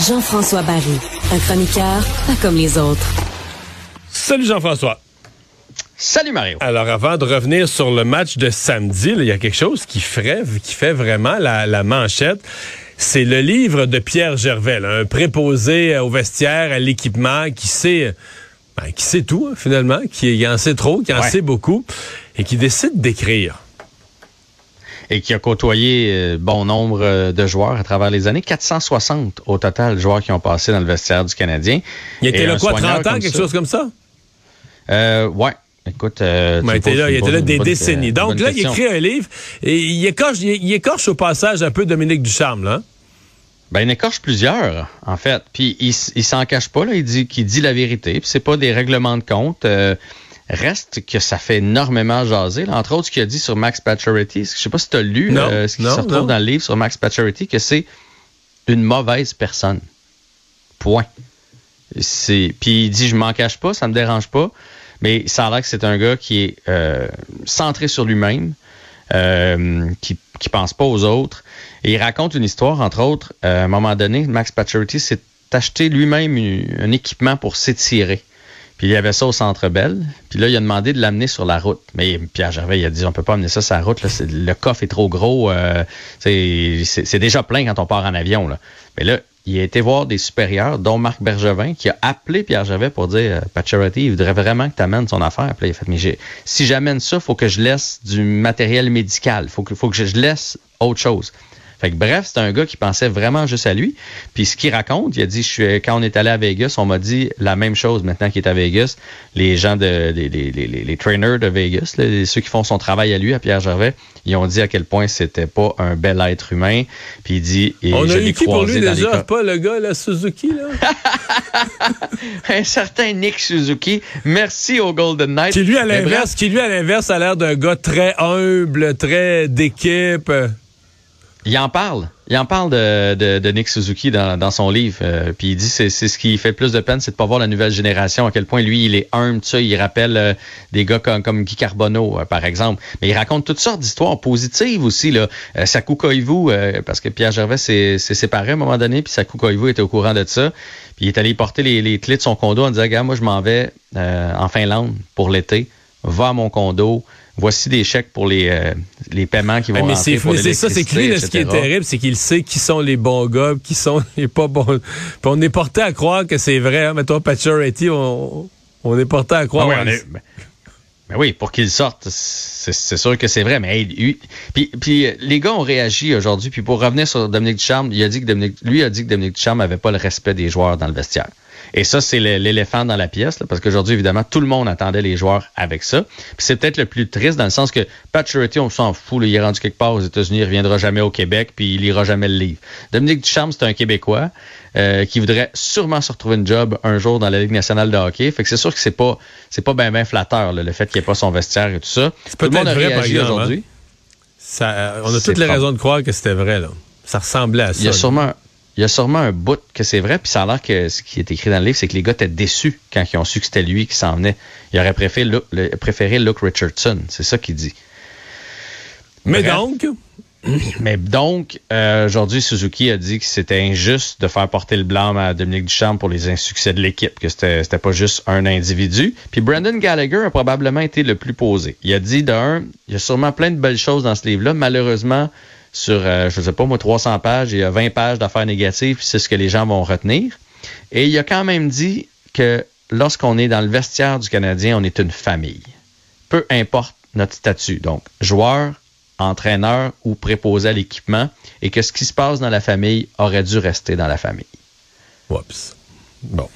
Jean-François Barry, un chroniqueur pas comme les autres. Salut Jean-François. Salut Mario. Alors avant de revenir sur le match de samedi, il y a quelque chose qui ferait, qui fait vraiment la, la manchette. C'est le livre de Pierre Gervais, là, un préposé au vestiaire, à l'équipement, qui sait, ben, qui sait tout hein, finalement, qui en sait trop, qui en Ouais. sait beaucoup, et qui décide d'écrire. Et qui a côtoyé euh, bon nombre euh, de joueurs à travers les années. 460 au total joueurs qui ont passé dans le vestiaire du Canadien. Il était Et là quoi, soigneur 30 ans, quelque ça. chose comme ça? Euh, ouais. Écoute, euh, il était me là, il était là des décennies. euh, Donc là, il écrit un livre et il écorche, il, il écorche au passage un peu Dominique Ducharme, là. hein? Ben, il écorche plusieurs, en fait. Puis il, il s'en cache pas, là. Il dit qu'il dit la vérité. Puis c'est pas des règlements de compte. Euh, reste que ça fait énormément jaser. là. Entre autres, ce qu'il a dit sur Max Pacioretty. Je sais pas si tu as lu Non, euh, ce qui non, se retrouve non. dans le livre sur Max Pacioretty, que c'est une mauvaise personne. Point. C'est puis il dit je m'en cache pas, ça me dérange pas, mais ça a l'air que c'est un gars qui est euh, centré sur lui-même, euh, qui qui pense pas aux autres. Et il raconte une histoire entre autres. à un moment donné, Max Pacioretty s'est acheté lui-même un équipement pour s'étirer. Puis il y avait ça au Centre Bell. Puis là, il a demandé de l'amener sur la route. Mais Pierre Gervais, il a dit, on peut pas amener ça sur la route. Le coffre est trop gros. euh, c'est déjà plein quand on part en avion. Mais là, il a été voir des supérieurs, dont Marc Bergevin, qui a appelé Pierre Gervais pour dire, euh, Pacioretty, il voudrait vraiment que tu amènes son affaire. Puis là, il a fait, mais si j'amène ça, faut que je laisse du matériel médical. Faut que, faut que je laisse autre chose. Fait que bref, c'est un gars qui pensait vraiment juste à lui. Puis ce qu'il raconte, il a dit, je suis, quand on est allé à Vegas, on m'a dit la même chose maintenant qu'il est à Vegas. Les gens de, les, les, les, les- trainers de Vegas, là, ceux qui font son travail à lui, à Pierre Gervais, ils ont dit à quel point c'était pas un bel être humain. Puis il dit, et On je a eu qui pour lui déjà? pas le gars, la Suzuki, là? un certain Nick Suzuki. Merci au Golden Knight. Qui lui, à l'inverse, qui lui, à l'inverse, a l'air d'un gars très humble, très d'équipe. Il en parle. Il en parle de, de, de Nick Suzuki dans, dans son livre. Euh, puis il dit c'est c'est ce qui fait plus de peine, c'est de pas voir la nouvelle génération, à quel point lui, il est humble, tout ça. Il rappelle euh, des gars comme, comme Guy Carbonneau, euh, par exemple. Mais il raconte toutes sortes d'histoires positives aussi. Là. Euh, Sakou euh, parce que Pierre Gervais s'est séparé à un moment donné, puis Sakou était au courant de ça. Puis il est allé porter les, les clés de son condo en disant, gars, moi, je m'en vais euh, en Finlande pour l'été. Va à mon condo. Voici des chèques pour les, euh, les paiements qui vont mais rentrer pour mais c'est ça, c'est que lui, ce qui est terrible, c'est qu'il sait qui sont les bons gars, qui sont les pas bons. Puis on est porté à croire que c'est vrai. Hein? Mettons, Pacioretty, on, on est porté à croire. Ah oui, est- ben, ben oui, pour qu'il sorte, c'est sûr que c'est vrai. Mais hey, lui- puis, puis euh, les gars ont réagi aujourd'hui. Puis pour revenir sur Dominique Ducharme, il a dit que Dominique, lui a dit que Dominique Ducharme avait pas le respect des joueurs dans le vestiaire. Et ça, c'est l'éléphant dans la pièce, là, parce qu'aujourd'hui, évidemment, tout le monde attendait les joueurs avec ça. Puis c'est peut-être le plus triste dans le sens que Paturity, on s'en fout, là, il est rendu quelque part aux États-Unis, il reviendra jamais au Québec, puis il lira jamais le livre. Dominique Ducharme, c'est un Québécois euh, qui voudrait sûrement se retrouver une job un jour dans la Ligue nationale de hockey. Fait que c'est sûr que c'est pas c'est pas bien ben flatteur là, le fait qu'il n'y ait pas son vestiaire et tout ça. C'est peut-être vrai, aujourd'hui. Ça, euh, on a toutes les raisons de croire que c'était vrai. Là. Ça ressemblait à ça. Il y a sûrement il y a sûrement un bout que c'est vrai, puis ça a l'air que ce qui est écrit dans le livre, c'est que les gars étaient déçus quand ils ont su que c'était lui qui s'en venait. Il aurait préféré, Luke- le- préféré Luke Richardson, c'est ça qu'il dit. Mais Bref. donc, Mais donc, euh, aujourd'hui, Suzuki a dit que c'était injuste de faire porter le blâme à Dominique Ducharme pour les insuccès de l'équipe, que c'était c'était pas juste un individu. Puis Brandon Gallagher a probablement été le plus posé. Il a dit, d'un, il y a sûrement plein de belles choses dans ce livre-là. Malheureusement, sur, euh, je sais pas moi, 300 pages, il y a 20 pages d'affaires négatives, puis c'est ce que les gens vont retenir. Et il a quand même dit que lorsqu'on est dans le vestiaire du Canadien, on est une famille. Peu importe notre statut. Donc, joueur, entraîneur ou préposé à l'équipement, et que ce qui se passe dans la famille aurait dû rester dans la famille. Oups. Bon.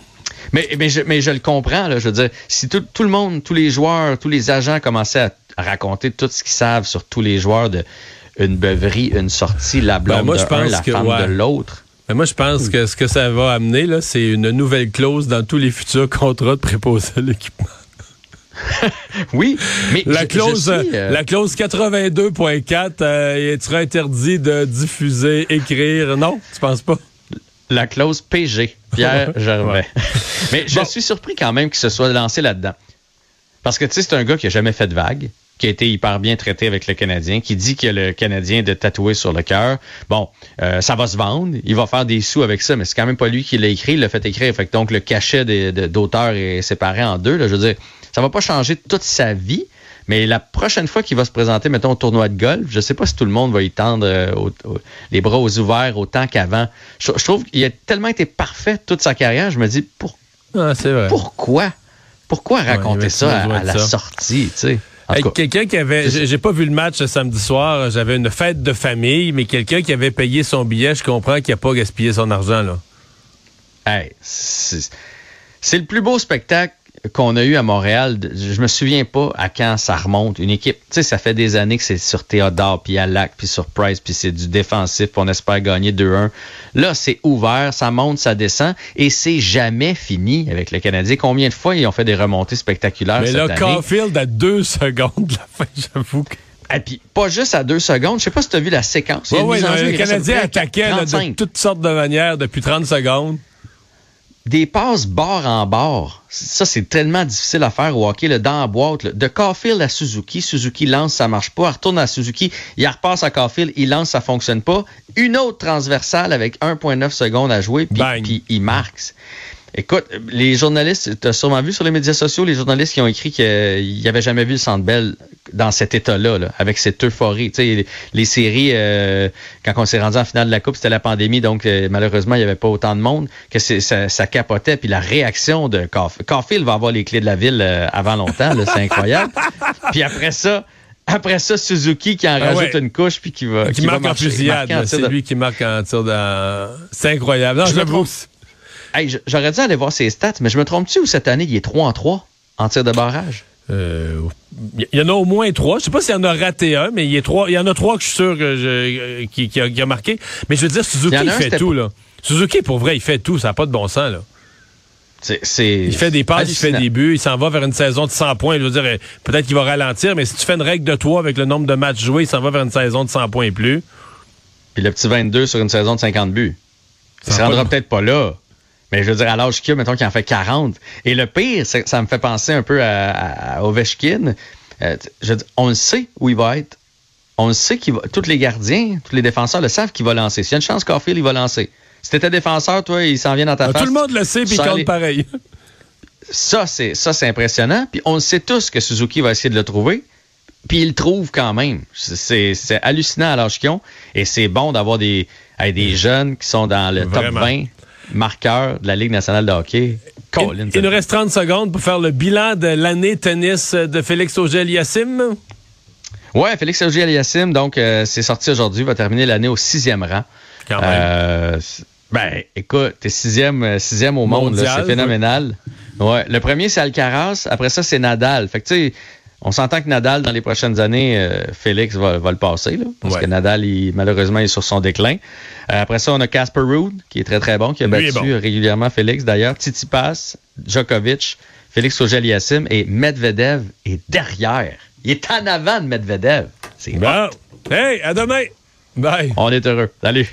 Mais, mais, je, mais je le comprends, là, je veux dire, si tout, tout, le monde, tous les joueurs, tous les agents commençaient à, raconter tout ce qu'ils savent sur tous les joueurs de une beuverie, une sortie, la blonde moi, de je pense un, la que, femme ouais. de l'autre. Mais moi, je pense que ce que ça va amener, là, c'est une nouvelle clause dans tous les futurs contrats de préposé à l'équipement. Oui, mais La clause, je suis, euh, la clause 82.4, euh, il sera interdit de diffuser, écrire. Non, tu penses pas? la clause PG, Pierre Gervais. Mais je Bon. suis surpris quand même qu'il se soit lancé là-dedans. Parce que, tu sais, c'est un gars qui a jamais fait de vague, qui a été hyper bien traité avec le Canadien, qui dit que le Canadien de tatoué sur le cœur. Bon, euh, ça va se vendre, il va faire des sous avec ça, mais c'est quand même pas lui qui l'a écrit, il l'a fait écrire. Fait que donc, le cachet d'auteur est séparé en deux. Là, je veux dire, ça va pas changer toute sa vie, mais la prochaine fois qu'il va se présenter, mettons, au tournoi de golf, je sais pas si tout le monde va y tendre euh, au- au- les bras aux ouverts autant qu'avant. Je, je trouve qu'il a tellement été parfait toute sa carrière, je me dis, pour- Ah, vrai. pourquoi? Pourquoi raconter ça à, la ça. sortie, tu sais? Hey, quelqu'un qui avait, j'ai pas vu le match ce samedi soir, j'avais une fête de famille, mais quelqu'un qui avait payé son billet, je comprends qu'il a pas gaspillé son argent, là. hey, c'est le plus beau spectacle qu'on a eu à Montréal. Je me souviens pas à quand ça remonte. Une équipe, tu sais, ça fait des années que c'est sur Théodore, puis à Lac, puis sur Price, puis c'est du défensif, puis on espère gagner 2-1. Là, c'est ouvert, ça monte, ça descend, et c'est jamais fini avec le Canadien. Combien de fois ils ont fait des remontées spectaculaires Mais cette là, année? Caulfield à deux secondes de la fin, j'avoue que. Et puis, pas juste à deux secondes. Je sais pas si tu as vu la séquence. En jeu, le Canadien attaquait là, 35. de toutes sortes de manières depuis 30 secondes. Des passes bord en bord. Ça, c'est tellement difficile à faire au hockey, là, dans la boîte. là. De Caulfield à Suzuki, Suzuki lance, ça marche pas. Elle retourne à Suzuki, il repasse à Caulfield, il lance, ça fonctionne pas. Une autre transversale avec 1,9 secondes à jouer, puis il marque. Écoute, les journalistes, tu as sûrement vu sur les médias sociaux, les journalistes qui ont écrit qu'ils n'avaient jamais vu le Centre Bell dans cet état-là, là, avec cette euphorie. Les, les séries, euh, quand on s'est rendu en finale de la Coupe, c'était la pandémie, donc euh, malheureusement, il n'y avait pas autant de monde, que ça, ça capotait. Puis la réaction de Caulfield. Caulfield va avoir les clés de la ville euh, avant longtemps, c'est incroyable. puis après ça, après ça, Suzuki qui en Ah rajoute ouais. une couche, puis qui va, qui va marque marcher- fusillade. marquer en tir C'est de- lui qui marque en tir de. C'est incroyable. Non, Je je me. Hey, J'aurais dû aller voir ses stats, mais je me trompe-tu ou cette année, il est 3 en 3 en tir de barrage? Euh, Il y en a au moins trois. Je sais pas s'il y en a raté un, mais il y, a trois, il y en a trois que je suis sûr que je, qui, qui a, qui a marqué. Mais je veux dire, Suzuki, Il fait tout, là. Suzuki, pour vrai, il fait tout. Ça n'a pas de bon sens, là. Il fait des passes, il fait des buts, il s'en va vers une saison de 100 points. Je veux dire, euh, peut-être qu'il va ralentir, mais si tu fais une règle de 3 avec le nombre de matchs joués, il s'en va vers une saison de 100 points et plus. Puis le petit 22 sur une saison de 50 buts. Il Ça se rendra de- peut-être pas là. Mais je veux dire, à l'âge qu'il a, mettons qu'il en fait 40. Et le pire, ça me fait penser un peu à, à- à Ovechkin. Euh, je dire, on le sait où il va être. On le sait qu'il va. Tous les gardiens, tous les défenseurs le savent qu'il va lancer. S'il y a une chance qu'Orphile, il va lancer. Si t'étais défenseur, toi, il s'en vient dans ta Ah, face. tout le monde le sait, puis il compte les- pareil. Ça, c'est ça, c'est impressionnant. Puis on le sait tous que Suzuki va essayer de le trouver. Puis il le trouve quand même. C'est c'est hallucinant à l'âge qu'ils ont. Et c'est bon d'avoir des, des jeunes qui sont dans le Vraiment. top 20 marqueurs de la Ligue nationale de hockey. Colin, Il, il nous reste 30 secondes pour faire le bilan de l'année tennis de Félix Auger-Aliassime. Ouais, Félix Auger Aliassime, donc euh, c'est sorti aujourd'hui, va terminer l'année au sixième rang. Quand même. Euh, ben, écoute, t'es sixième, euh, sixième au monde, c'est phénoménal. Ouais, le premier c'est Alcaraz, après ça c'est Nadal. Fait que tu sais, on s'entend que Nadal dans les prochaines années, euh, Félix va, va le passer là, parce Ouais. que Nadal, il, malheureusement, il est sur son déclin. Euh, après ça, on a Casper Ruud qui est très très bon, qui a Lui battu bon. régulièrement Félix d'ailleurs. Tsitsipas, Djokovic, Félix Auger Aliassime et Medvedev est derrière. Il est en avant de Medvedev. C'est Bon. Hey, à demain. Bye. on est heureux. Salut.